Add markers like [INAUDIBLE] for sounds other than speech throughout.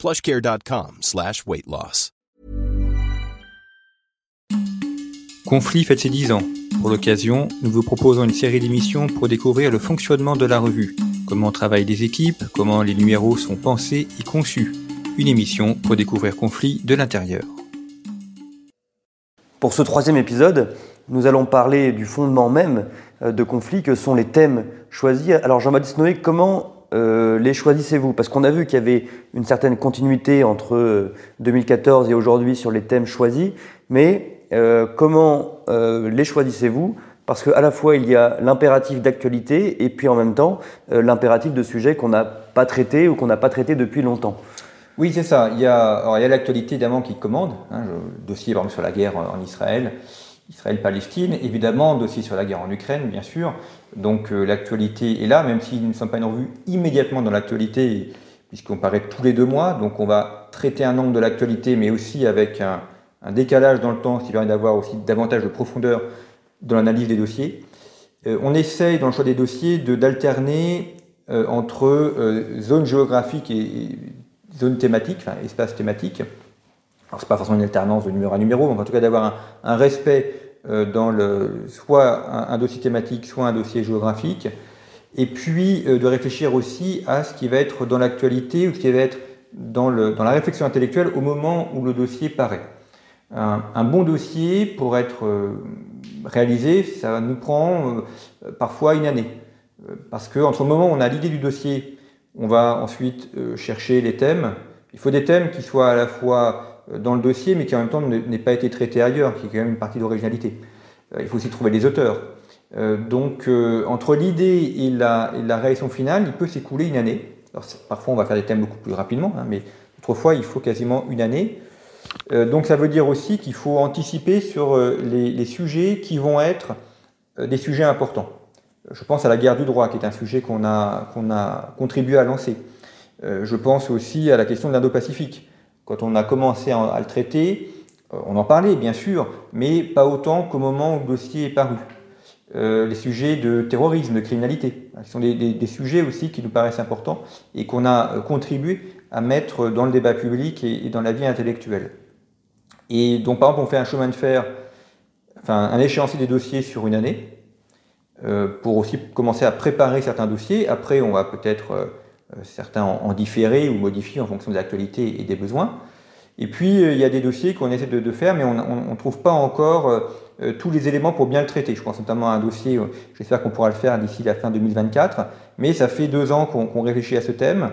plushcare.com slash weight loss. Conflit fête ses 10 ans. Pour l'occasion, nous vous proposons une série d'émissions pour découvrir le fonctionnement de la revue, comment travaillent les équipes, comment les numéros sont pensés et conçus. Une émission pour découvrir Conflit de l'intérieur. Pour ce troisième épisode, nous allons parler du fondement même euh, de conflit que sont les thèmes choisis. Alors Jean-Baptiste Noé, comment euh, les choisissez-vous Parce qu'on a vu qu'il y avait une certaine continuité entre 2014 euh, et aujourd'hui sur les thèmes choisis, mais comment les choisissez-vous? Parce qu'à la fois il y a l'impératif d'actualité et puis en même temps l'impératif de sujets qu'on n'a pas traités ou qu'on n'a pas traités depuis longtemps. Oui, c'est ça. Il y a, l'actualité évidemment qui commande. Hein, dossier par exemple, sur la guerre en Israël. Israël-Palestine, évidemment, dossier sur la guerre en Ukraine, bien sûr. Donc euh, l'actualité est là, même si nous ne sommes pas une revue immédiatement dans l'actualité, puisqu'on paraît tous les deux mois. Donc on va traiter un angle de l'actualité, mais aussi avec un, décalage dans le temps, ce qui permet d'avoir aussi davantage de profondeur dans l'analyse des dossiers. Euh, on essaye, dans le choix des dossiers, d'alterner euh, entre zones géographiques et, zones thématiques, enfin espaces thématiques. Alors, c'est pas forcément une alternance de numéro à numéro, mais en tout cas d'avoir un, respect euh, dans le, soit un, dossier thématique, soit un dossier géographique, et puis euh, de réfléchir aussi à ce qui va être dans l'actualité ou ce qui va être dans, le, dans la réflexion intellectuelle au moment où le dossier paraît. Un, bon dossier, pour être euh, réalisé, ça nous prend parfois une année. Parce que entre le moment où on a l'idée du dossier, on va ensuite chercher les thèmes. Il faut des thèmes qui soient à la fois dans le dossier, mais qui en même temps n'ait pas été traité ailleurs, qui est quand même une partie d'originalité. Euh, il faut aussi trouver les auteurs. Euh, donc, euh, entre l'idée et la, et la, réaction finale, il peut s'écouler une année. Parfois, on va faire des thèmes beaucoup plus rapidement, hein, mais autrefois, il faut quasiment une année. donc, ça veut dire aussi qu'il faut anticiper sur les, sujets qui vont être des sujets importants. Je pense à la guerre du droit, qui est un sujet qu'on a contribué à lancer. je pense aussi à la question de l'Indo-Pacifique. Quand on a commencé à, le traiter, euh, on en parlait bien sûr, mais pas autant qu'au moment où le dossier est paru. Euh, les sujets de terrorisme, de criminalité, ce sont des, sujets aussi qui nous paraissent importants et qu'on a euh, contribué à mettre dans le débat public et, dans la vie intellectuelle. Et donc par exemple, on fait un chemin de fer, enfin un échéancier des dossiers sur une année, pour aussi commencer à préparer certains dossiers. Après, on va peut-être certains en, différé ou modifiés en fonction de l'actualité et des besoins. Et puis, euh, il y a des dossiers qu'on essaie de, faire, mais on ne trouve pas encore euh, tous les éléments pour bien le traiter. Je pense notamment à un dossier, j'espère qu'on pourra le faire d'ici la fin 2024, mais ça fait deux ans qu'on réfléchit à ce thème.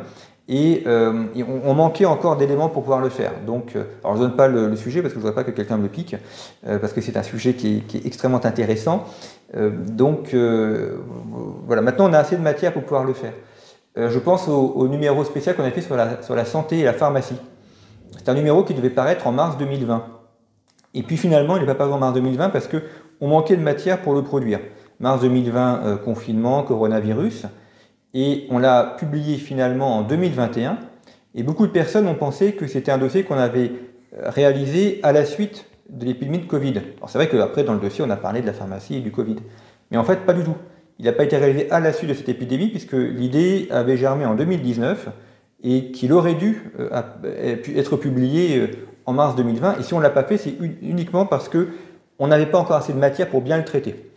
Et, on, manquait encore d'éléments pour pouvoir le faire. Donc, alors je ne donne pas le, sujet parce que je ne voudrais pas que quelqu'un me le pique, parce que c'est un sujet qui qui est extrêmement intéressant. donc, voilà, maintenant on a assez de matière pour pouvoir le faire. Euh, je pense au, numéro spécial qu'on a fait sur la, santé et la pharmacie. C'est un numéro qui devait paraître en mars 2020. Et puis finalement, il n'est pas paru en mars 2020 parce qu'on manquait de matière pour le produire. Mars 2020, euh, confinement, coronavirus. Et on l'a publié finalement en 2021. Et beaucoup de personnes ont pensé que c'était un dossier qu'on avait euh, réalisé à la suite de l'épidémie de Covid. Alors c'est vrai qu'après, dans le dossier, on a parlé de la pharmacie et du Covid. Mais en fait, pas du tout. Il n'a pas été réalisé à la suite de cette épidémie, puisque l'idée avait germé en 2019 et qu'il aurait dû euh, être publié euh, en mars 2020. Et si on ne l'a pas fait, c'est uniquement parce qu'on n'avait pas encore assez de matière pour bien le traiter.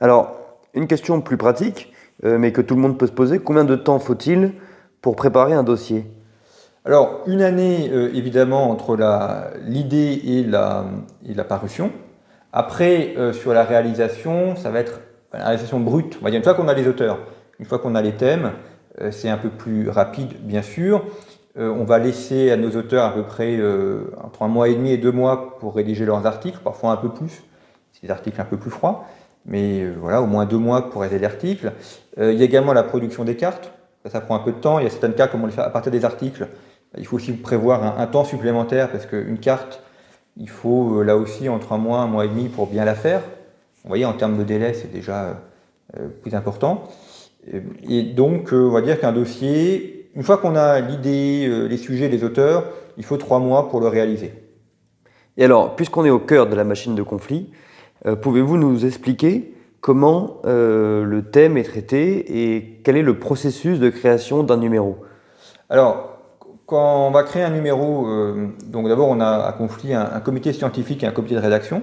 Alors, une question plus pratique, euh, mais que tout le monde peut se poser, combien de temps faut-il pour préparer un dossier? Alors, une année, évidemment, entre l'idée et la, et la parution. Après, sur la réalisation, ça va être la réalisation brute, on va dire une fois qu'on a les auteurs, une fois qu'on a les thèmes, euh, c'est un peu plus rapide bien sûr. Euh, on va laisser à nos auteurs à peu près euh, entre un mois et demi et deux mois pour rédiger leurs articles, parfois un peu plus, c'est des articles un peu plus froids, mais voilà, au moins deux mois pour rédiger l'article. il y a également la production des cartes, ça, ça, prend un peu de temps, il y a certains cas comme on le fait à partir des articles, Il faut aussi prévoir un, temps supplémentaire parce qu'une carte, il faut là aussi entre un mois, un mois et demi pour bien la faire. Vous voyez, en termes de délai, c'est déjà plus important. Et donc, on va dire qu'un dossier, une fois qu'on a l'idée, les sujets, les auteurs, il faut trois mois pour le réaliser. Et alors, puisqu'on est au cœur de la machine de conflit, euh, pouvez-vous nous expliquer comment euh, le thème est traité et quel est le processus de création d'un numéro? Alors, quand on va créer un numéro, euh, donc d'abord on a à conflit un, comité scientifique et un comité de rédaction,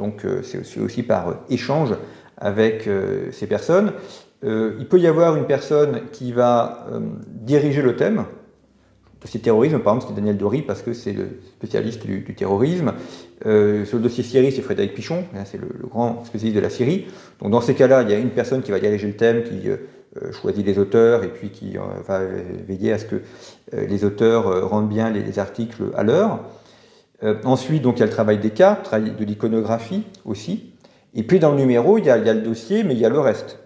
donc c'est aussi, par échange avec ces personnes. il peut y avoir une personne qui va diriger le thème, dossier terrorisme, par exemple, c'est Daniel Dory parce que c'est le spécialiste du, terrorisme. Euh, sur le dossier Syrie, c'est Frédéric Pichon, hein, c'est le, grand spécialiste de la Syrie. Donc dans ces cas-là, il y a une personne qui va diriger le thème, qui euh, euh, choisit les auteurs et puis qui va veiller à ce que les auteurs rendent bien les, articles à l'heure. Ensuite, donc il y a le travail des cartes, travail de l'iconographie aussi. Et puis dans le numéro, il y, a, le dossier, mais il y a le reste.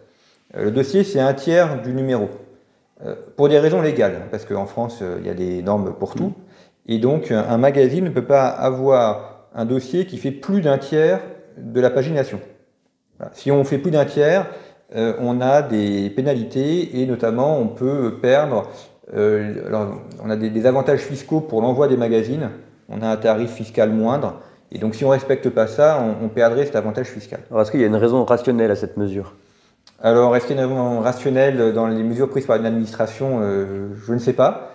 le dossier, c'est un tiers du numéro. Euh, pour des raisons légales, parce qu'en France, euh, il y a des normes pour tout. Et donc, un magazine ne peut pas avoir un dossier qui fait plus d'un tiers de la pagination. Si on fait plus d'un tiers, euh, on a des pénalités et notamment on peut perdre. alors, on a des, avantages fiscaux pour l'envoi des magazines. On a un tarif fiscal moindre. Et donc, si on ne respecte pas ça, on, on perdrait cet avantage fiscal. Alors, est-ce qu'il y a une raison rationnelle à cette mesure? Alors, est-ce qu'il y a une raison rationnelle dans les mesures prises par l'administration? Euh, Je ne sais pas.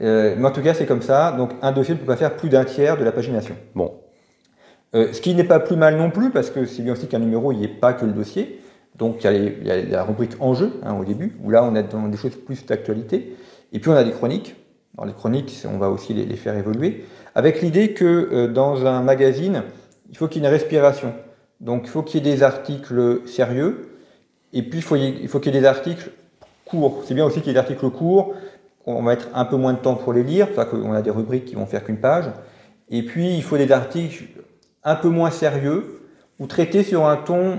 Euh, mais en tout cas, c'est comme ça. Donc, un dossier ne peut pas faire plus d'un tiers de la pagination. Bon. Euh, ce qui n'est pas plus mal non plus, parce que c'est bien aussi qu'un numéro, il n'y ait pas que le dossier. Donc, il y a, la rubrique enjeu hein, au début, où là, on est dans des choses plus d'actualité. Et puis, on a des chroniques. Alors, les chroniques, on va aussi les, les faire évoluer. Avec l'idée que dans un magazine, il faut qu'il y ait une respiration. Donc, il faut qu'il y ait des articles sérieux, et puis, il faut, il faut qu'il y ait des articles courts. C'est bien aussi qu'il y ait des articles courts. On va mettre un peu moins de temps pour les lire. Enfin, qu'on a des rubriques qui vont faire qu'une page. Et puis, il faut des articles un peu moins sérieux ou traités sur un ton,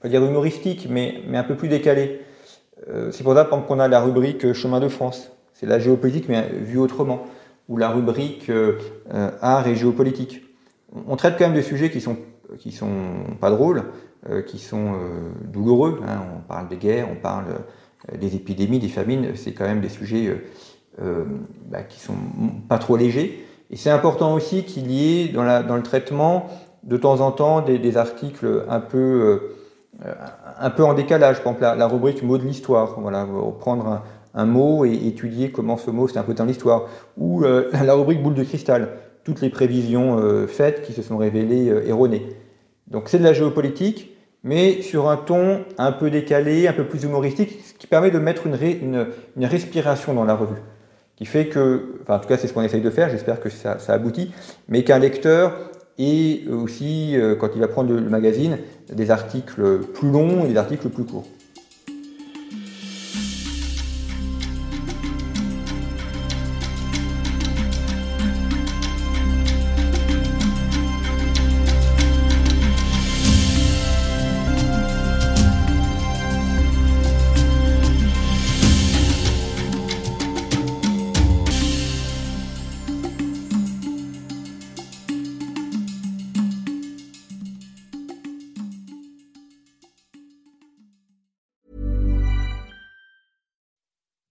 pas dire humoristique, mais, mais un peu plus décalé. Euh, c'est pour ça, qu'on a la rubrique Chemin de France. C'est la géopolitique, mais vue autrement. Ou la rubrique euh, Art et géopolitique. On traite quand même des sujets qui sont, qui sont pas drôles, euh, qui sont euh, douloureux. Hein. On parle des guerres, on parle des épidémies, des famines. C'est quand même des sujets bah, qui sont pas trop légers. Et c'est important aussi qu'il y ait dans, le traitement de temps en temps des, articles un peu, un peu en décalage. Par exemple, la, rubrique mot de l'histoire. Voilà, prendre un, mot et étudier comment ce mot un peu dans l'histoire. Ou [LAUGHS] la rubrique boule de cristal. Toutes les prévisions faites qui se sont révélées erronées. Donc c'est de la géopolitique, mais sur un ton un peu décalé, un peu plus humoristique, ce qui permet de mettre une, respiration dans la revue. Qui fait que, enfin en tout cas c'est ce qu'on essaye de faire, j'espère que ça, aboutit, mais qu'un lecteur ait aussi, euh, quand il va prendre le magazine, des articles plus longs et des articles plus courts.